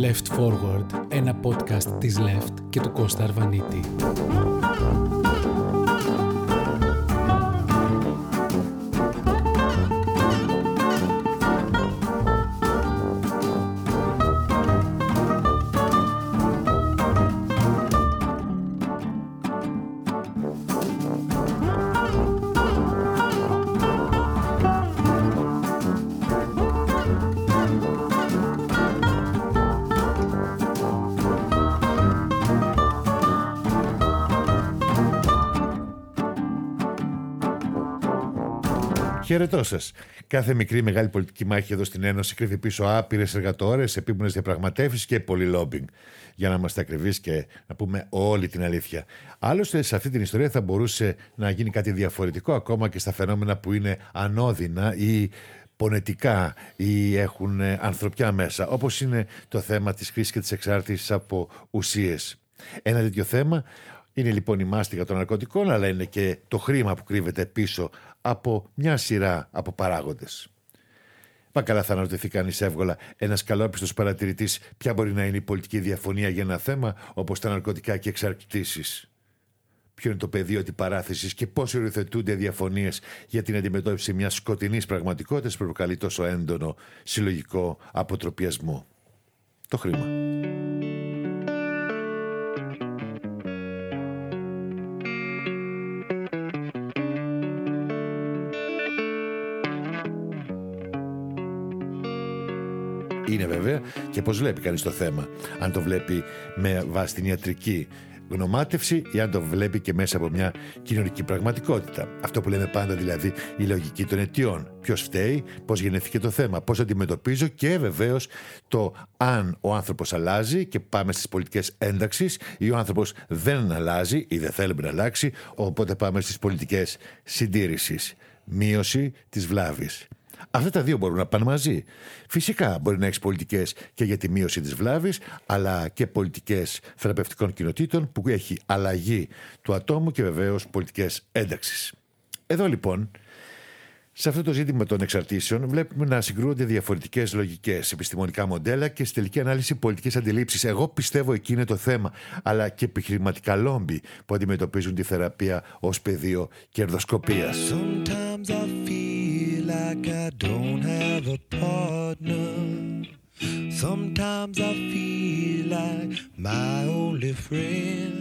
Left Forward, ένα podcast της Left και του Κώστα Αρβανίτη. Χαιρετώ σας. Κάθε μικρή μεγάλη πολιτική μάχη εδώ στην Ένωση κρύβει πίσω άπειρες εργατόρες, επίμονε διαπραγματεύσεις και πολύ λόμπινγκ. Για να είμαστε ακριβείς και να πούμε όλη την αλήθεια. Άλλωστε, σε αυτή την ιστορία θα μπορούσε να γίνει κάτι διαφορετικό ακόμα και στα φαινόμενα που είναι ανώδυνα ή πονετικά ή έχουν ανθρωπιά μέσα, όπως είναι το θέμα της κρίσης και της εξάρτησης από ουσίες. Ένα τέτοιο θέμα είναι λοιπόν η μάστιγα των ναρκωτικών, αλλά είναι και το χρήμα που κρύβεται πίσω από μια σειρά από παράγοντες. Μα καλά θα αναρωτηθεί κανείς εύκολα ένας καλόπιστος παρατηρητής ποια μπορεί να είναι η πολιτική διαφωνία για ένα θέμα όπως τα ναρκωτικά και εξαρτήσει. Ποιο είναι το πεδίο αντιπαράθεση και πώς οριοθετούνται διαφωνίες για την αντιμετώπιση μιας σκοτεινής πραγματικότητας που προκαλεί τόσο έντονο συλλογικό αποτροπιασμό. Το χρήμα. Είναι βέβαια και πώς βλέπει κανείς το θέμα. Αν το βλέπει με βάση την ιατρική γνωμάτευση ή αν το βλέπει και μέσα από μια κοινωνική πραγματικότητα. Αυτό που λέμε πάντα δηλαδή η λογική των αιτιών. Ποιος φταίει, πώς γεννήθηκε το θέμα, πώς αντιμετωπίζω και βεβαίως το αν ο άνθρωπος αλλάζει και πάμε στις πολιτικές ένταξεις ή ο άνθρωπος δεν αλλάζει ή δεν θέλει να αλλάξει, οπότε πάμε στις πολιτικές συντήρησης. Μείωση της βλάβης. Αυτά τα δύο μπορούν να πάνε μαζί. Φυσικά μπορεί να έχεις πολιτικές και για τη μείωση της βλάβης, αλλά και πολιτικές θεραπευτικών κοινοτήτων που έχει αλλαγή του ατόμου και βεβαίως πολιτικές ένταξης. Εδώ λοιπόν, σε αυτό το ζήτημα των εξαρτήσεων, βλέπουμε να συγκρούονται διαφορετικές λογικές, επιστημονικά μοντέλα και στη τελική ανάλυση πολιτικές αντιλήψεις. Εγώ πιστεύω εκεί είναι το θέμα, αλλά και επιχειρηματικά λόμπι που αντιμετωπίζουν τη θεραπεία ως πεδίο κερδοσκοπίας. Like I don't have a partner. Sometimes I feel like my only friend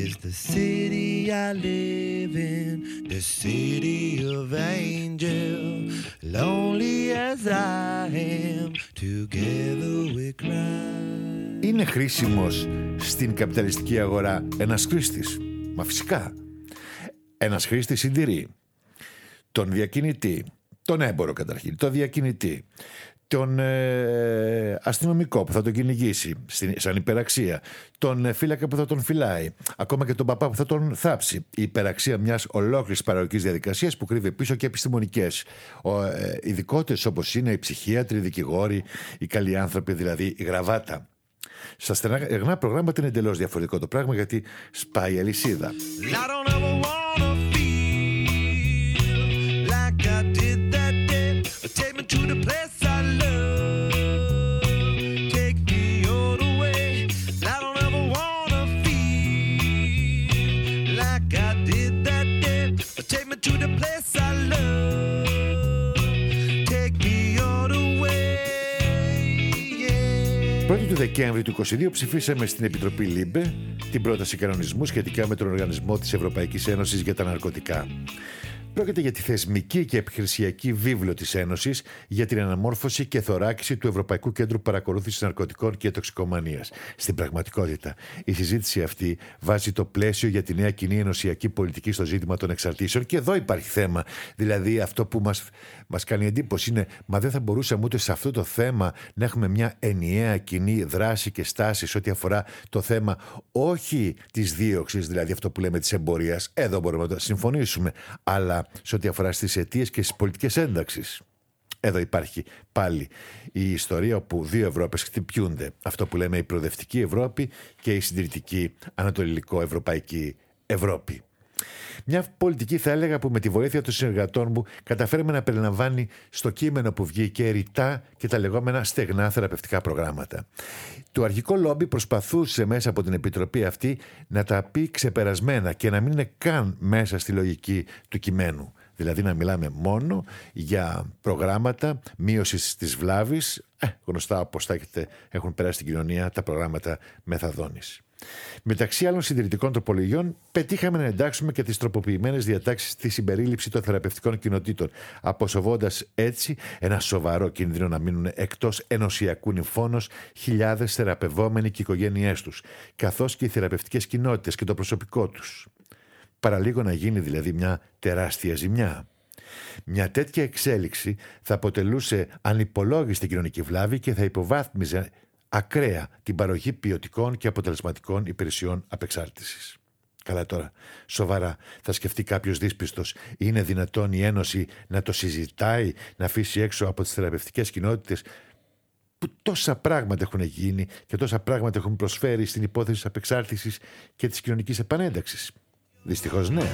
is the city I live in, the city of angels. Lonely as I am, together we cry. Είναι χρήσιμος στην καπιταλιστική αγορά ένας χρήστης. Μα φυσικά. Ένας χρήστης συντηρεί τον διακινητή, τον έμπορο καταρχήν, τον διακινητή, τον ε, αστυνομικό που θα τον κυνηγήσει σαν υπεραξία, τον ε, φύλακα που θα τον φυλάει, ακόμα και τον παπά που θα τον θάψει. Η υπεραξία μιας ολόκληρης παραγωγικής διαδικασίας που κρύβει πίσω και επιστημονικές ε, ειδικότητε όπως είναι οι ψυχίατροι, οι δικηγόροι, οι καλοί άνθρωποι, δηλαδή η γραβάτα. Στα στενά προγράμματα είναι εντελώς διαφορετικό το πράγμα γιατί σπάει η αλυσίδα. Δεκέμβρη του 2022 ψηφίσαμε στην Επιτροπή LIBE την πρόταση κανονισμού σχετικά με τον Οργανισμό της Ευρωπαϊκής Ένωσης για τα Ναρκωτικά. Πρόκειται για τη θεσμική και επιχειρησιακή βίβλο της Ένωσης για την αναμόρφωση και θωράκιση του Ευρωπαϊκού Κέντρου Παρακολούθησης Ναρκωτικών και Τοξικομανίας. Στην πραγματικότητα, η συζήτηση αυτή βάζει το πλαίσιο για τη νέα κοινή ενωσιακή πολιτική στο ζήτημα των εξαρτήσεων. Και εδώ υπάρχει θέμα. Δηλαδή, αυτό που μας μας κάνει εντύπωση είναι, μα δεν θα μπορούσαμε ούτε σε αυτό το θέμα να έχουμε μια ενιαία κοινή δράση και στάση σε ό,τι αφορά το θέμα όχι της δίωξης, δηλαδή αυτό που λέμε της εμπορίας. Εδώ μπορούμε να το συμφωνήσουμε. Αλλά σε ό,τι αφορά στις αιτίες και στις πολιτικές ένταξεις. Εδώ υπάρχει πάλι η ιστορία όπου δύο Ευρώπες χτυπιούνται. Αυτό που λέμε η προοδευτική Ευρώπη και η συντηρητική ανατολικό-ευρωπαϊκή Ευρώπη. Μια πολιτική, θα έλεγα, που με τη βοήθεια των συνεργατών μου καταφέρουμε να περιλαμβάνει στο κείμενο που βγήκε ρητά και τα λεγόμενα στεγνά θεραπευτικά προγράμματα. Το αρχικό λόμπι προσπαθούσε μέσα από την επιτροπή αυτή να τα πει ξεπερασμένα και να μην είναι καν μέσα στη λογική του κειμένου. Δηλαδή να μιλάμε μόνο για προγράμματα μείωσης της βλάβης, ε, γνωστά όπως θα έχετε, έχουν περάσει στην κοινωνία τα προγράμματα μεθαδόνης. Μεταξύ άλλων συντηρητικών τροπολογιών, πετύχαμε να εντάξουμε και τις τροποποιημένες διατάξεις στη συμπερίληψη των θεραπευτικών κοινοτήτων, αποσοβώντας έτσι ένα σοβαρό κίνδυνο να μείνουν εκτός ενωσιακού νυμφώνος χιλιάδες θεραπευόμενοι και οικογένειές τους, καθώς και οι θεραπευτικές κοινότητες και το προσωπικό τους. Παραλίγο να γίνει δηλαδή μια τεράστια ζημιά. Μια τέτοια εξέλιξη θα αποτελούσε ανυπολόγιστη κοινωνική βλάβη και θα υποβάθμιζε ακραία την παροχή ποιοτικών και αποτελεσματικών υπηρεσιών απεξάρτησης. Καλά τώρα, σοβαρά, θα σκεφτεί κάποιος δύσπιστος, είναι δυνατόν η Ένωση να το συζητάει, να αφήσει έξω από τις θεραπευτικές κοινότητες που τόσα πράγματα έχουν γίνει και τόσα πράγματα έχουν προσφέρει στην υπόθεση της απεξάρτησης και της κοινωνικής επανένταξης. Δυστυχώς ναι.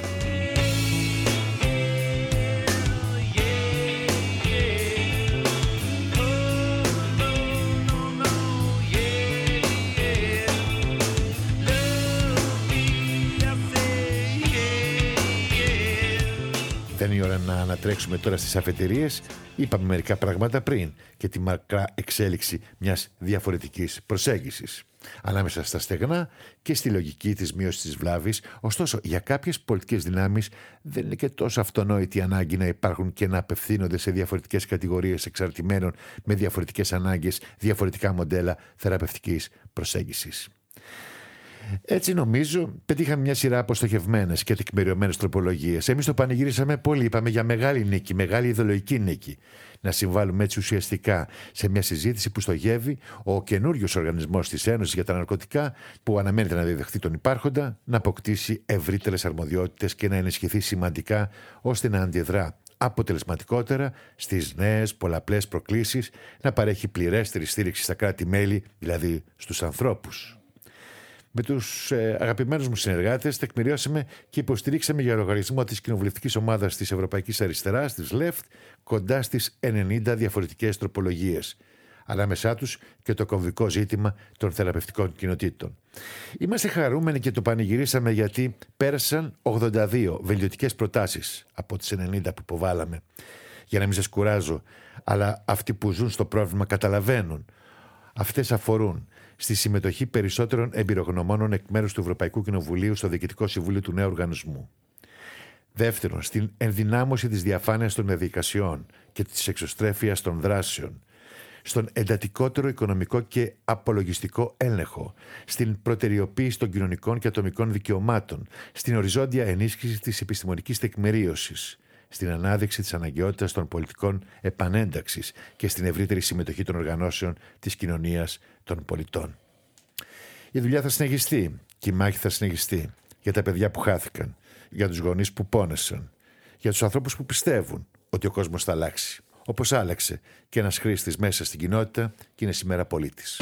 Να ανατρέξουμε τώρα στις αφετηρίες. Είπαμε μερικά πράγματα πριν και τη μακρά εξέλιξη μιας διαφορετικής προσέγγισης ανάμεσα στα στεγνά και στη λογική της μείωσης της βλάβης. Ωστόσο, για κάποιες πολιτικές δυνάμεις δεν είναι και τόσο αυτονόητη ανάγκη να υπάρχουν και να απευθύνονται σε διαφορετικές κατηγορίες εξαρτημένων με διαφορετικές ανάγκες, διαφορετικά μοντέλα θεραπευτικής προσέγγισης. Έτσι νομίζω πετύχαμε μια σειρά αποστοχευμένες και τεκμηριωμένες τροπολογίες. Εμείς το πανηγυρίσαμε πολύ. Είπαμε για μεγάλη νίκη, μεγάλη ιδεολογική νίκη. Να συμβάλλουμε έτσι ουσιαστικά σε μια συζήτηση που στοχεύει ο καινούριος οργανισμός της Ένωσης για τα Ναρκωτικά, που αναμένεται να διδεχθεί τον υπάρχοντα, να αποκτήσει ευρύτερες αρμοδιότητες και να ενισχυθεί σημαντικά ώστε να αντιδρά αποτελεσματικότερα στις νέες πολλαπλές προκλήσεις, να παρέχει πληρέστερη στήριξη στα κράτη-μέλη, δηλαδή στους ανθρώπους με τους ε, αγαπημένους μου συνεργάτες, τεκμηριώσαμε και υποστηρίξαμε για λογαριασμό της κοινοβουλευτικής ομάδας της Ευρωπαϊκής Αριστεράς, της ΛΕΦΤ, κοντά στις 90 διαφορετικές τροπολογίες. Ανάμεσά τους και το κομβικό ζήτημα των θεραπευτικών κοινοτήτων. Είμαστε χαρούμενοι και το πανηγυρίσαμε γιατί πέρασαν 82 βελτιωτικές προτάσεις από τις 90 που υποβάλαμε. Για να μην σας κουράζω, αλλά αυτοί που ζουν στο πρόβλημα καταλαβαίνουν. Αυτές αφορούν στη συμμετοχή περισσότερων εμπειρογνωμόνων εκ μέρους του Ευρωπαϊκού Κοινοβουλίου στο Διοικητικό Συμβούλιο του νέου οργανισμού. Δεύτερον, στην ενδυνάμωση της διαφάνειας των διαδικασιών και της εξωστρέφειας των δράσεων. Στον εντατικότερο οικονομικό και απολογιστικό έλεγχο. Στην προτεραιοποίηση των κοινωνικών και ατομικών δικαιωμάτων. Στην οριζόντια ενίσχυση της επιστημονικής τεκμηρίωσης στην ανάδειξη της αναγκαιότητας των πολιτικών επανένταξης και στην ευρύτερη συμμετοχή των οργανώσεων της κοινωνίας των πολιτών. Η δουλειά θα συνεχιστεί και η μάχη θα συνεχιστεί για τα παιδιά που χάθηκαν, για τους γονείς που πόνεσαν, για τους ανθρώπους που πιστεύουν ότι ο κόσμος θα αλλάξει. Όπως άλλαξε και ένας χρήστης μέσα στην κοινότητα και είναι σήμερα πολίτης.